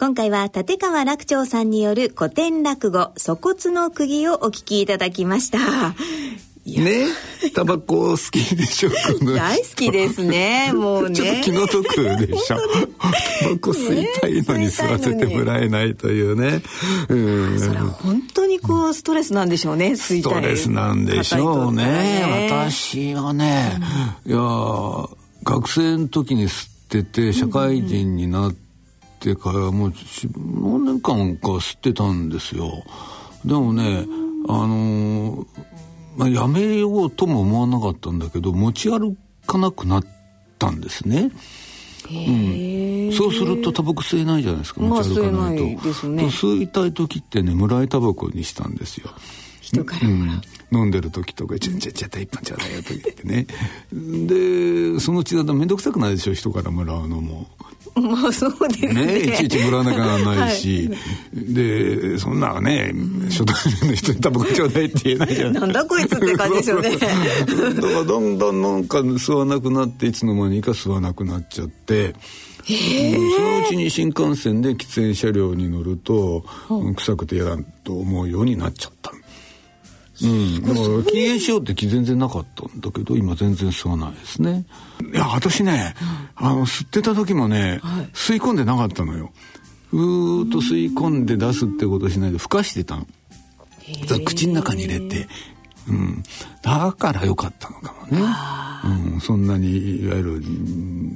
今回は立川楽長さんによる古典落語「粗骨の釘」をお聞きいただきました。ね？タバコ好きでしょ大好きですね。もうね。ちょっと気の毒でしょ。タバコ吸いたいのに吸わせてもらえないというね、うん、それは本当にこうストレスなんでしょうね吸いたい。ストレスなんでしょうね、ね、私はね、うん、いや学生の時に吸ってて社会人になってからもう何年間か吸ってたんですよ。でもねあのーまあ、やめようとも思わなかったんだけど持ち歩かなくなったんですね。うん、そうするとタバコ吸えないじゃないですか持ち歩かないと、まあ、吸ね、吸いたい時ってね村井タバコにしたんですよ。人からもら。う、うん、飲んでる時とか「ちゃちゃちゃ一本ちゃうだよ」と言ってね。でそのうちだと面倒くさくないでしょ人からもらうのも まあそうですね。ねいちいちもらわなきゃならないし、はい、で、そんなね、初対面の人にタバコちょうだいって言えないじゃない。なんだこいつって感じですよね。だからだんだんなんか吸わなくなって、いつの間にか吸わなくなっちゃって、そのうちに新幹線で喫煙車両に乗ると、臭くて嫌だと思うようになっちゃったうん、だから禁煙しようって気全然なかったんだけど今全然吸わないですね。いや私ね、うん、あの吸ってた時もね、はい、吸い込んでなかったのよ。うーっと吸い込んで出すってことしないでふかしてたの。口の中に入れて。うん、だから良かったのかもね、うん、そんなにいわゆる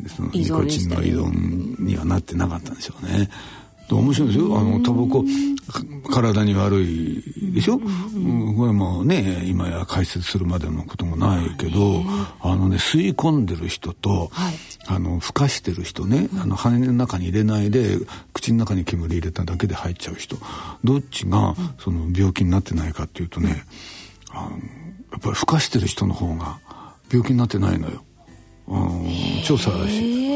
そのニコチンの依存にはなってなかったんでしょうね。面白いですよ。あの、タバコ、体に悪いでしょ、うん、これもね、今や解説するまでのこともないけど、あのね、吸い込んでる人と、はい、あの、ふかしてる人ね、あの、羽の中に入れないで、口の中に煙入れただけで入っちゃう人、どっちが、その、病気になってないかっていうとね、あのやっぱりふかしてる人の方が病気になってないのよ。うん、調査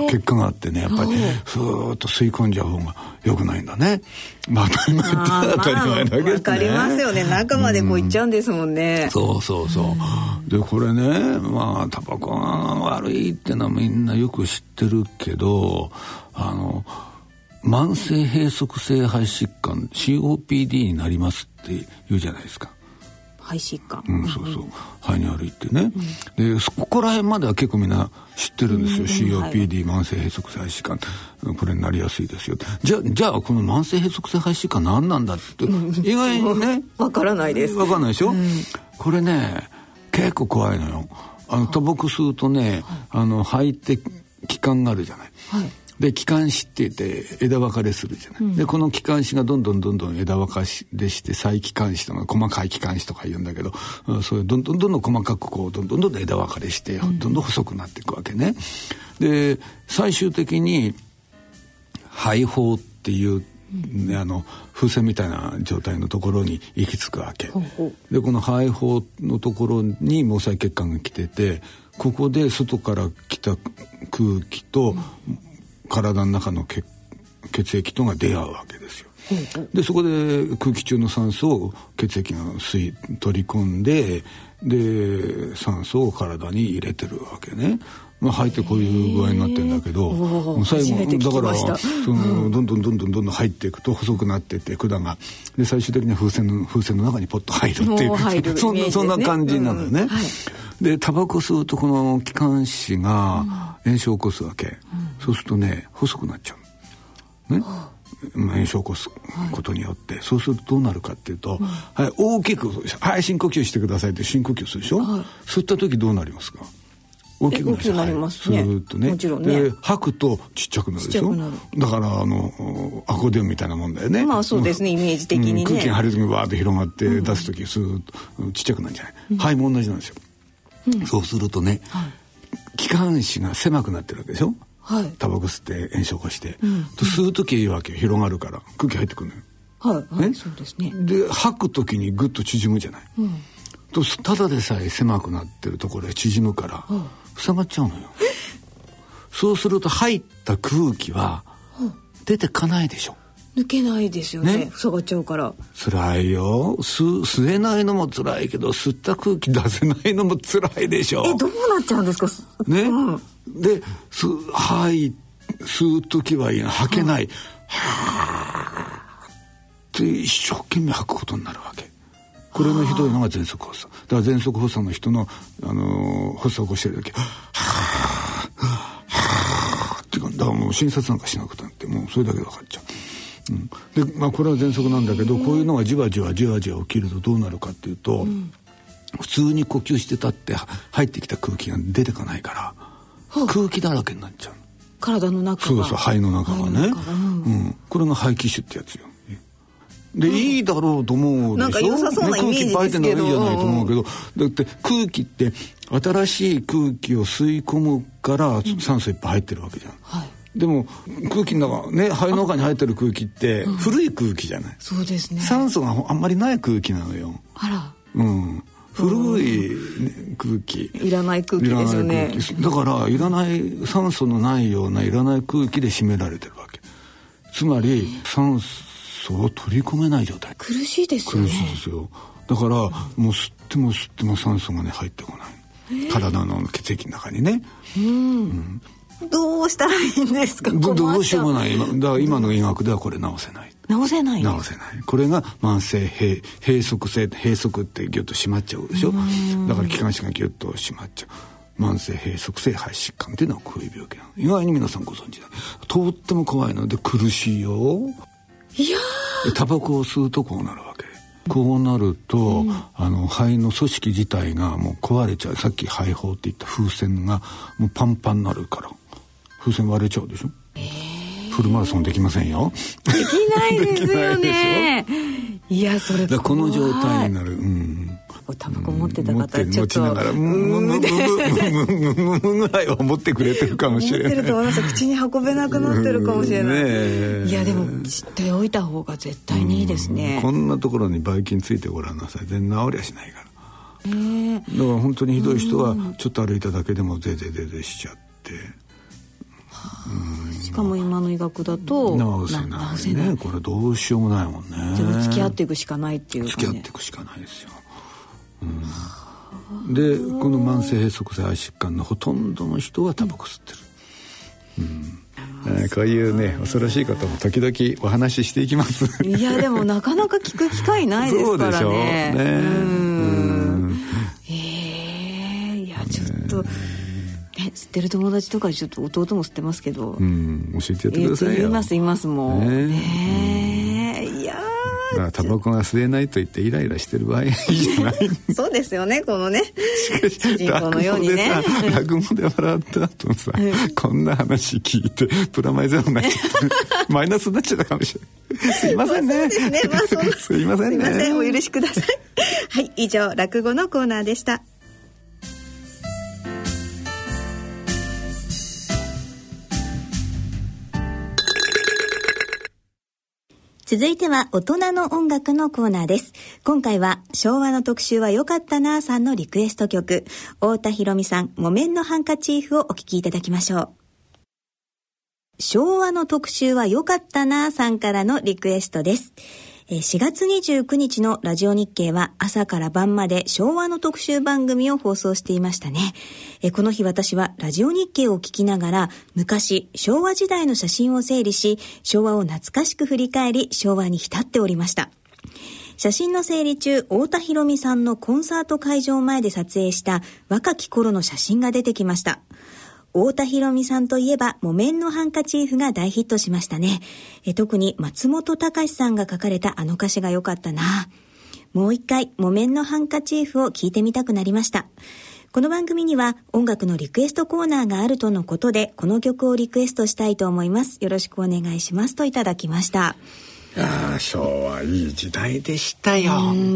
結果があってねやっぱりスーッと吸い込んじゃう方がよくないんだね。まあ当たり前当たり前だけどね。わ、かりますよね中までこういっちゃうんですもんね。うん、そうそうそう。でこれねまあタバコが悪いってのはみんなよく知ってるけどあの慢性閉塞性肺疾患 COPD になりますって言うじゃないですか。肺疾患、うん、そうそう。肺に悪いってね、うん、でここら辺までは結構みんな知ってるんですよ、うん、COPD、慢性閉塞性肺疾患これになりやすいですよ。じゃじゃあこの慢性閉塞性肺疾患何なんだって、意外にね。わからないです。わかんないでしょ、うん、これね結構怖いのよ。あのタバコ吸うとね、はい、あの肺って気管があるじゃない、はいで気管支って言って枝分かれするじゃない、うん、でこの気管支がどんどんどんどん枝分かれして再気管支とか細かい気管支とか言うんだけど、うん、そういうどんどんどんどん細かくこうどんどんどんどん枝分かれして、どんどん細くなっていくわけね。で最終的に肺胞っていうね、あの風船みたいな状態のところに行き着くわけでこの肺胞のところに毛細血管が来ててここで外から来た空気と体の中の血血液とが出会うわけですよ。でそこで空気中の酸素を血液が吸い取り込んでで酸素を体に入れてるわけね。まあ、入ってこういう具合になってんだけど最後だからそのどんどんどんどんどんどん入っていくと細くなってって管がで最終的には風船の風船の中にポッと入るっていうそんなそんな感じなのよね。うんはい、でタバコ吸うとこの気管支が炎症を起こすわけ、うん、そうするとね細くなっちゃう。ね？炎症を起こすことによって、はい、そうするとどうなるかっていうと、うん、はい、大きく「はい深呼吸してください」って深呼吸するでしょ、はい、吸った時どうなりますか？大きくなりますね。ずっとね。もちろんね。で吐くとちっちゃくなるでしょ？だからあのアコーディオンみたいなもんだよね。まあそうですねイメージ的にね。空気が入る時にわーって広がって出す時スーッとちっちゃくなるんじゃない。肺も同じなんですよ。そうするとね、気管支が狭くなってるわけでしょ？はい。タバコ吸って炎症起こして、と吸う時はいいわけよ広がるから空気入ってくるのよ。はい。ね？そうですね。で吐く時にグッと縮むじゃない？うん。とただでさえ狭くなってるところへ縮むから。塞がっちゃうのよそうすると入った空気は出てかないでしょ抜けないですよねね。塞がっちゃうから。辛いよ。吸吸えないのも辛いけど吸った空気出せないのも辛いでしょ。えどうなっちゃうんですか？ね、うん、で吸はい吸う時はいい吐けない、うん、はあで一生懸命吐くことになるわけ。これのひどいのが喘息発作だから喘息発作の人の、あのー、発作を起こしてる時はあはあっていうかだからもう診察なんかしなくたってもうそれだけで分かっちゃう。うん、でまあこれは喘息なんだけどこういうのがじわじわじわじわ起きるとどうなるかっていうと、うん、普通に呼吸してたって入ってきた空気が出てかないから、空気だらけになっちゃう体の中そうそう肺の中がね、うん、うん、これが肺気腫ってやつよ。で、うん、いいだろうと思うでしょ？なんか良さそうなイメージですけど、ね、空気いてのはいいじゃないと思うけど。だって空気って新しい空気を吸い込むから酸素いっぱい入ってるわけじゃん、はいでも空気の中ね肺の中に入ってる空気って古い空気じゃない、うん、そうですね。酸素があんまりない空気なのよ。あらうん。古い、ね、空気。いらない空気ですよね。だからいらない酸素のないようないらない空気で占められてるわけ。つまり酸素を取り込めない状態。苦しいですよね。苦しいですよ。だからもう吸っても吸っても酸素がね入ってこない。体の血液の中にね、うん、うんどうしたらいいんですか？どどうしようもない。だから今の医学ではこれ治せない。治せない？治せない。これが慢性閉閉塞性閉塞ってギュッと締まっちゃうでしょ？だから気管支がギュッと締まっちゃう。慢性閉塞性肺疾患っていうのはこういう病気なの。意外に皆さんご存知ないとっても怖いの。で苦しいよ。いやタバコを吸うとこうなるわけ。こうなると、うん、あの肺の組織自体がもう壊れちゃう。さっき肺胞って言った風船がもうパンパンになるから風船割れちゃうでしょ、えー、フルマラソンできませんよ。できないですよね。いやそれこの状態になる。うん。タバコ持ってた方ちょっと。持ちながらムムムムムムぐらいは持ってくれてるかもしれない持ってると思います口に運べなくなってるかもしれない、いやでも知っておいた方が絶対にいいですねこん。なところにばい菌ついてごらん。なさい全然治りゃしないからえー、だから本当にひどい人はちょっと歩いただけでもゼゼゼゼしちゃってしかも今の医学だと治せないせない。ねこれどうしようもないもんね。付き合っていくしかないっていう、ね、付き合っていくしかないですよ、うん、でこの慢性閉塞性肺疾患のほとんどの人はタバコ吸ってる、うん。こういうね恐ろしいことも時々お話ししていきます。いやでもなかなか聞く機会ないですからね。ね。うん。ええー、いやちょっと、吸ってる友達とかちょっと弟も吸ってますけど、うん、教えてやってくださいよ。言います言いますもんねねいやだからタバコが吸えないと言ってイライラしてる場合いいじゃない。そうですよねこのね。しかし主人公のようにね。落語で笑った後さ、こんな話聞いてプラマイゼロになっちゃってマイナスになっちゃったかもしれない。すいませんね、すね、まあ、そんな。すいませんね。すいません。お許しください。はい以上落語のコーナーでした続いては大人の音楽のコーナーです。今回は昭和の特集は良かったなぁさんのリクエスト曲、太田博美さん、木綿のハンカチーフをお聴きいただきましょう。昭和の特集は良かったなぁさんからのリクエストです。4月29日のラジオ日経は朝から晩まで昭和の特集番組を放送していましたね。この日私はラジオ日経を聞きながら昔昭和時代の写真を整理し昭和を懐かしく振り返り昭和に浸っておりました。写真の整理中、太田博美さんのコンサート会場前で撮影した若き頃の写真が出てきました。太田博美さんといえば、木綿のハンカチーフが大ヒットしましたね。え特に松本隆さんが書かれたあの歌詞が良かったな。もう一回、木綿のハンカチーフを聞いてみたくなりました。この番組には音楽のリクエストコーナーがあるとのことで、この曲をリクエストしたいと思います。よろしくお願いしますといただきました。や昭和いい時代でしたよ。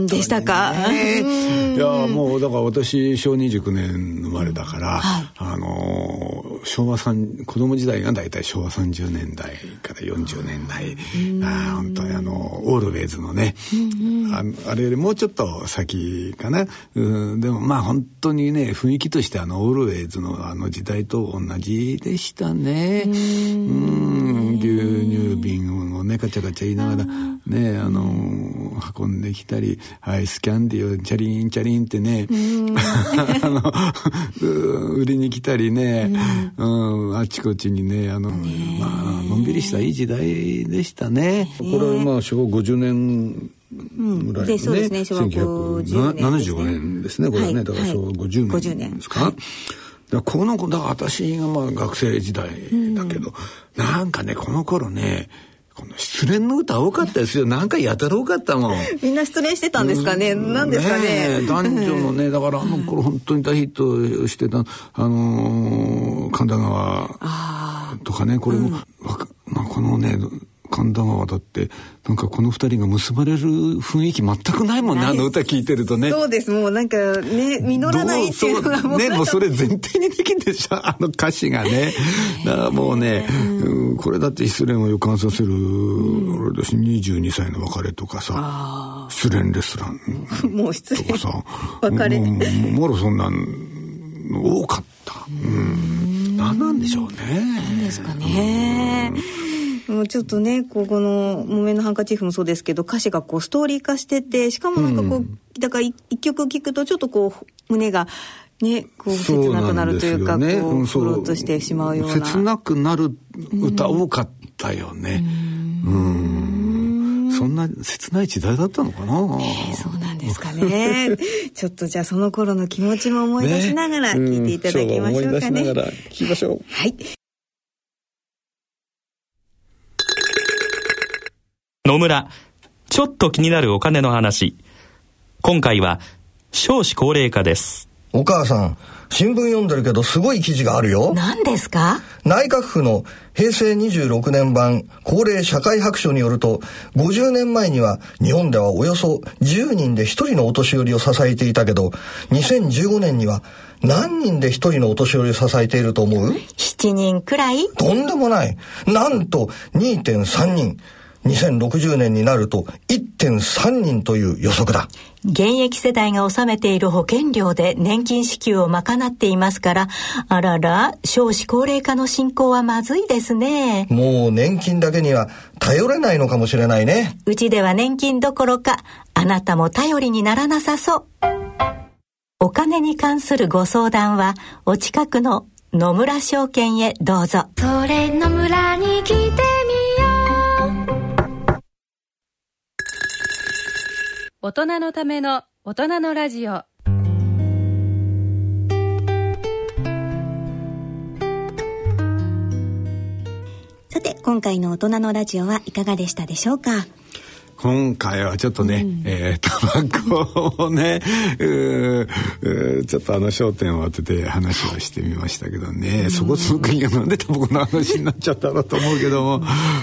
でしたか？いやもうだから私昭和29年生まれだから、はい、あの昭和三子供時代が大体昭和30年代から40年代。あ本当にあのオールウェイズのねああれよりもうちょっと先かな。うんでもまあ本当にね雰囲気としてあのオールウェイズのあの時代と同じでしたね。うん。牛乳瓶のねカチャカチャ言いながらねあの運んできたりはいスキャンディをチャリンチャリンってね あの売りに来たりね、うん、あちこちにねあのまあのんびりしたいい時代でしたね。これまあ昭和50年ぐらいのね、そうですね昭和50年ですね。1975年ですねこれね、はい。だから昭和50年ですか？はい。この子だから私がまあ学生時代だけど、なんかねこの頃ねこの失恋の歌多かったですよ。なんかやたら多かったもん。みんな失恋してたんですかね、なんですかね。え男女のね だからあの頃本当に大ヒットしてたあのー神田川とかねこれも、わかまあこのね神田川だってなんかこの二人が結ばれる雰囲気全くないもんね。あの歌聞いてるとね。そうです。もうなんかね実らないっていうのがもうね、もうそれ前提にできるでしょあの歌詞がね。だからもうね、うん。これだって失恋を予感させる、俺だし22歳の別れとかさ、失恋レストラン もう失恋。とかさ、別れ。もうもろそんなんの多かった。うん。何なんでしょうね。ですかね。もうちょっとね、こうこの木綿のハンカチーフもそうですけど、歌詞がこうストーリー化してて、しかもなんかこう、だから一一曲聴くとちょっとこう胸がね、こう切なくなるというか、そうねこう、ふろっとしてしまうような。切なくなる歌多かったよね。うん。そんな切ない時代だったのかな。そうなんですかね。ちょっとじゃあその頃の気持ちも思い出しながら聞いていただきましょうかね。ん思い出しながら聞きましょう。はい。野村、ちょっと気になるお金の話。今回は少子高齢化です。お母さん、新聞読んでるけどすごい記事があるよ。何ですか？内閣府の平成26年版高齢社会白書によると、50年前には日本ではおよそ10人で1人のお年寄りを支えていたけど、2015年には何人で1人のお年寄りを支えていると思う？7人くらい？とんでもない。なんと2.3人。2060年になると1.3人という予測だ。現役世代が納めている保険料で年金支給を賄っていますから、あらら、少子高齢化の進行はまずいですね。もう年金だけには頼れないのかもしれないね。うちでは年金どころか、あなたも頼りにならなさそう。お金に関するご相談は、お近くの野村証券へどうぞ。それの村に来て大人のための大人のラジオ。さて、今回の大人のラジオはいかがでしたでしょうか？今回はちょっとね、えータバコをね、ちょっとあの焦点を当てて話をしてみましたけどね、そこそこいやなんでタバコの話になっちゃったのと思うけども、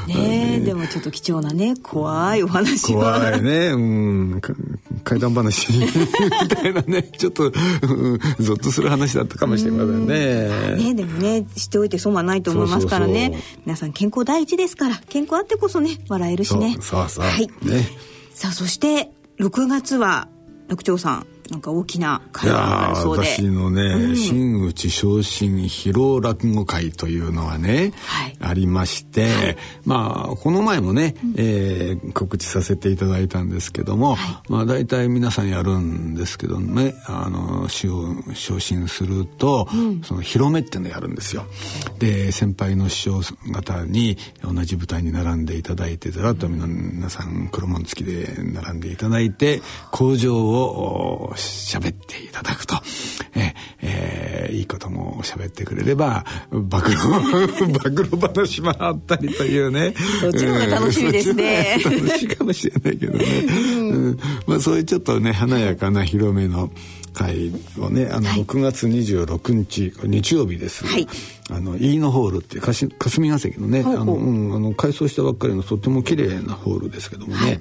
ねえ、でもちょっと貴重なね、怖いお話は。怖いね、うん、か怪談話みたいなね、ちょっと、うんゾッとする話だったかもしれませんね。ね、でもね知っておいて損はないと思いますからね。そうそうそう。皆さん健康第一ですから健康あってこそね笑えるしね。そうそうそう。はい、ね。さあそして6月は六長さんなんか大きない会があるーそうで。私のね、真打ち昇進披露落語会というのはね、はい。ありまして、まあこの前もね、えー告知させていただいたんですけども、まあ大体皆さんやるんですけどねあの昇進すると、その広めっていうのをやるんですよ。で先輩の師匠方に同じ舞台に並んでいただいてずらっと皆さん黒門付きで並んでいただいて工場をお喋っていただくと、ええーいいことも喋ってくれれば暴露 暴露話もあったりというね。そっちの方が楽しみですね。うん。楽しいかもしれないけどね、うん。まあ、そういうちょっとね華やかな広めの会をねあの6月26日日曜日です、はい。あの飯野ホールっていうかし霞が関のねほうほう。あの、うん、あの改装したばっかりのとっても綺麗なホールですけどもね、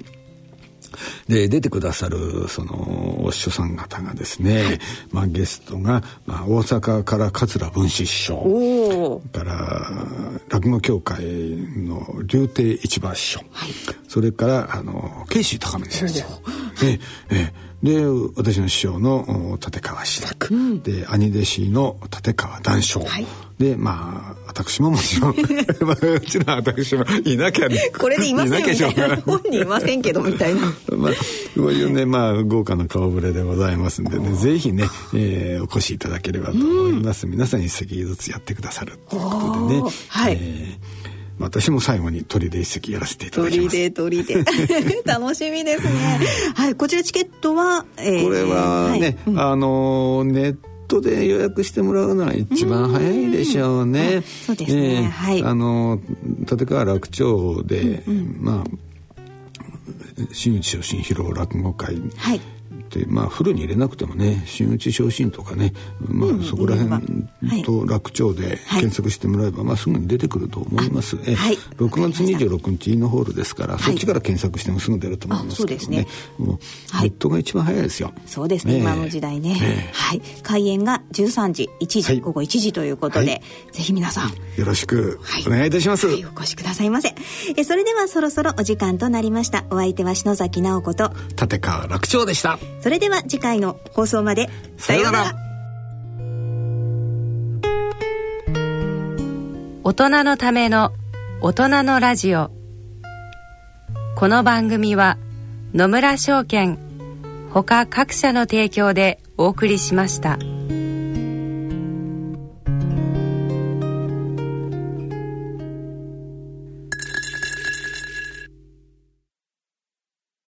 で出てくださるそのお師匠さん方がですね、まあ、ゲストが、まあ、大阪から桂文枝師匠から落語協会の竜亭一番師匠、それからあの慶州高見先生えええで私の師匠の立川志らく、うん、で兄弟子の立川談笑、はい、でまあ私ももちろん まあ、うちの私もいなきゃねこれでいませんみたいな。本人いませんけどみたいな。まあこういうねまあ豪華な顔ぶれでございますんでね。ぜひね、えー、お越しいただければと思います、うん、皆さん一席ずつやってくださるということでね、はい、えー私も最後に鳥で一席やらせていただきます。鳥で鳥で 楽しみですね。はい、こちらチケットは、えー、これはね、はい、あのネットで予約してもらうのが一番早いでしょうね。そうですね。えー、はい。あの立川楽町で、うんうん、まあ新内昇進披露落語会。はい。ってまあフルに入れなくてもね新内昇進とかね、まあ、そこら辺と楽町で検索してもらえば、まあ、すぐに出てくると思います、えはい、6月26日インノホールですから、そっちから検索してもすぐ出ると思いますけどね,、もうネットが一番早いですよ。そうですね、今の時代ね、はい。開演が13時1時、午後1時ということで、ぜひ皆さん。よろしくお願いいたします、お越しくださいませ。えそれではそろそろお時間となりました。お相手は篠崎直子と立川楽長でしたそれでは次回の放送まで。さようなら。大人のための大人のラジオ。この番組は野村証券ほか各社の提供でお送りしました。